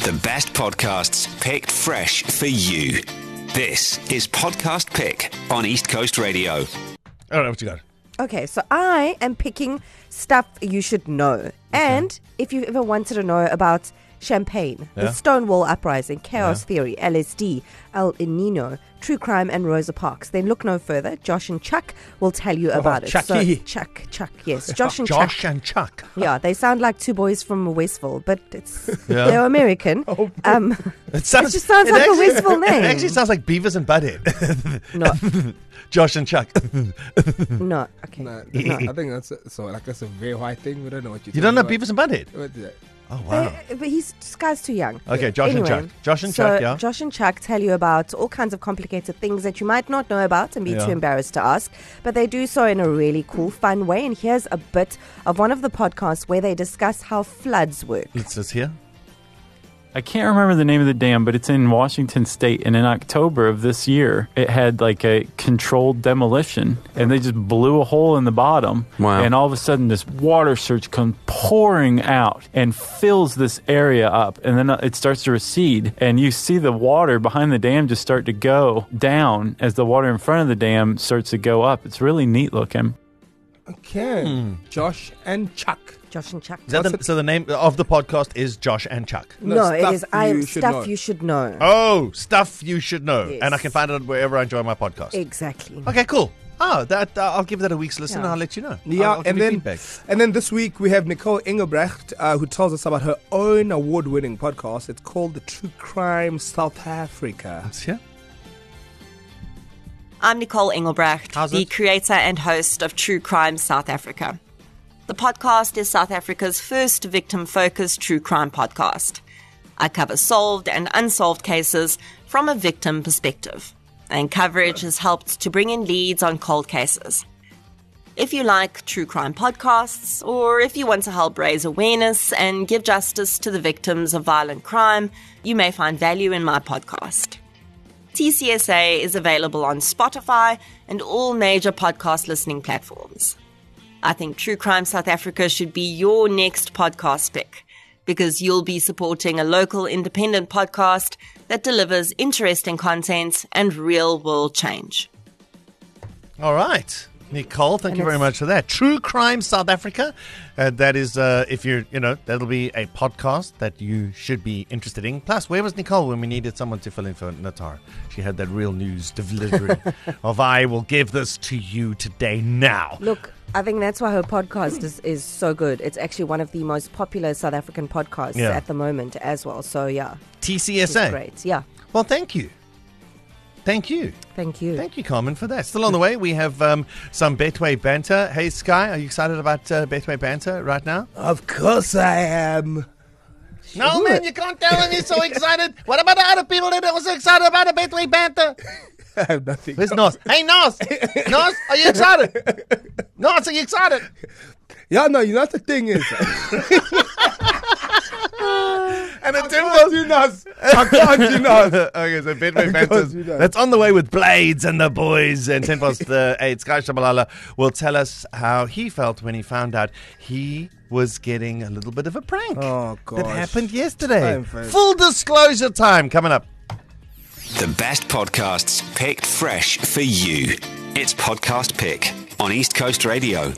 The best podcasts picked fresh for you. This is Podcast Pick on East Coast Radio. I don't know what you got. Okay, so I am picking stuff you should know. And if you ever wanted to know about champagne, Yeah. the Stonewall Uprising, Chaos Yeah. Theory, LSD, El Nino, True Crime, and Rosa Parks, then look no further. Josh and Chuck will tell you about it. So, Oh, Chuck, Chuck, yes. Josh and Josh Chuck. and Chuck. Yeah, they sound like two boys from Westville, but it's Yeah. they're American. um, It sounds. just sounds like a Westville name. It actually sounds like Beavis and Butthead. no, Josh and Chuck. no, okay. Nah, that's not- I think that's a, so. Like that's a very white thing. We don't know what you. You don't know talking Beavis and Butthead? About. What is that? Oh wow. Uh, But he's this guy's too young. Okay, Josh and Chuck. Josh and so Chuck. Yeah. Josh and Chuck tell you about all kinds of complicated things that you might not know about and be Yeah. too embarrassed to ask, but they do so in a really cool, fun way. And here's a bit of one of the podcasts where they discuss how floods work. Let's just hear. I can't remember the name of the dam, but it's in Washington State. And in October of this year, it had like a controlled demolition, and they just blew a hole in the bottom. Wow. And all of a sudden, this water surge comes pouring out and fills this area up, and then uh, it starts to recede, and you see the water behind the dam just start to go down as the water in front of the dam starts to go up. It's really neat looking. Okay, hmm. Josh and Chuck. Josh and Chuck. Is that the, so the name of the podcast is Josh and Chuck. No, it stuff is I am stuff know. you should know. Oh, stuff you should know, Yes. and I can find it wherever I enjoy my podcast. Exactly. Okay, cool. Oh, that uh, I'll give that a week's listen. Yeah. and I'll let you know. Yeah, I'll, I'll and then feedback. and then this week we have Nicole Engelbrecht, uh, who tells us about her own award-winning podcast. It's called the True Crime South Africa. Let's. I'm Nicole Engelbrecht, How's the it? creator and host of True Crime South Africa. The podcast is South Africa's first victim focused true crime podcast. I cover solved and unsolved cases from a victim perspective, and coverage has helped to bring in leads on cold cases. If you like true crime podcasts, or if you want to help raise awareness and give justice to the victims of violent crime, you may find value in my podcast. TCSA is available on Spotify and all major podcast listening platforms. I think True Crime South Africa should be your next podcast pick because you'll be supporting a local independent podcast that delivers interesting content and real world change. All right. Nicole, thank And you very much for that. True Crime South Africa. Uh, that is, uh, if you're, you know, that'll be a podcast that you should be interested in. Plus, where was Nicole when we needed someone to fill in for Natar? She had that real news delivery of, I will give this to you today now. Look, I think that's why her podcast is, is so good. It's actually one of the most popular South African podcasts Yeah. at the moment as well. So yeah, it's TCSA. great. Yeah, Well, thank you. Thank you. thank you. Thank you, Carmen, for that. Still on the way, we have um, some Betway banter. Hey, Sky, are you excited about uh, Betway banter right now? Of course I am. No, man, you can't tell when you're so excited. What about the other people that are also excited about the Betway banter? I have nothing. Where's Nos? Hey, Nos! Nos, are you excited? Nos, are you excited? Yeah, no, you know what the thing is. And the I can't. I can't do Nas. okay, so Betway Of Banter's course we don't. that's on the way with Blades and the boys. And 10 past uh, 8, Sky Shabalala will tell us how he felt when he found out he was getting a little bit of a prank. Oh, That gosh. happened yesterday. Full disclosure time coming up. The best podcasts picked fresh for you. It's Podcast Pick on East Coast Radio.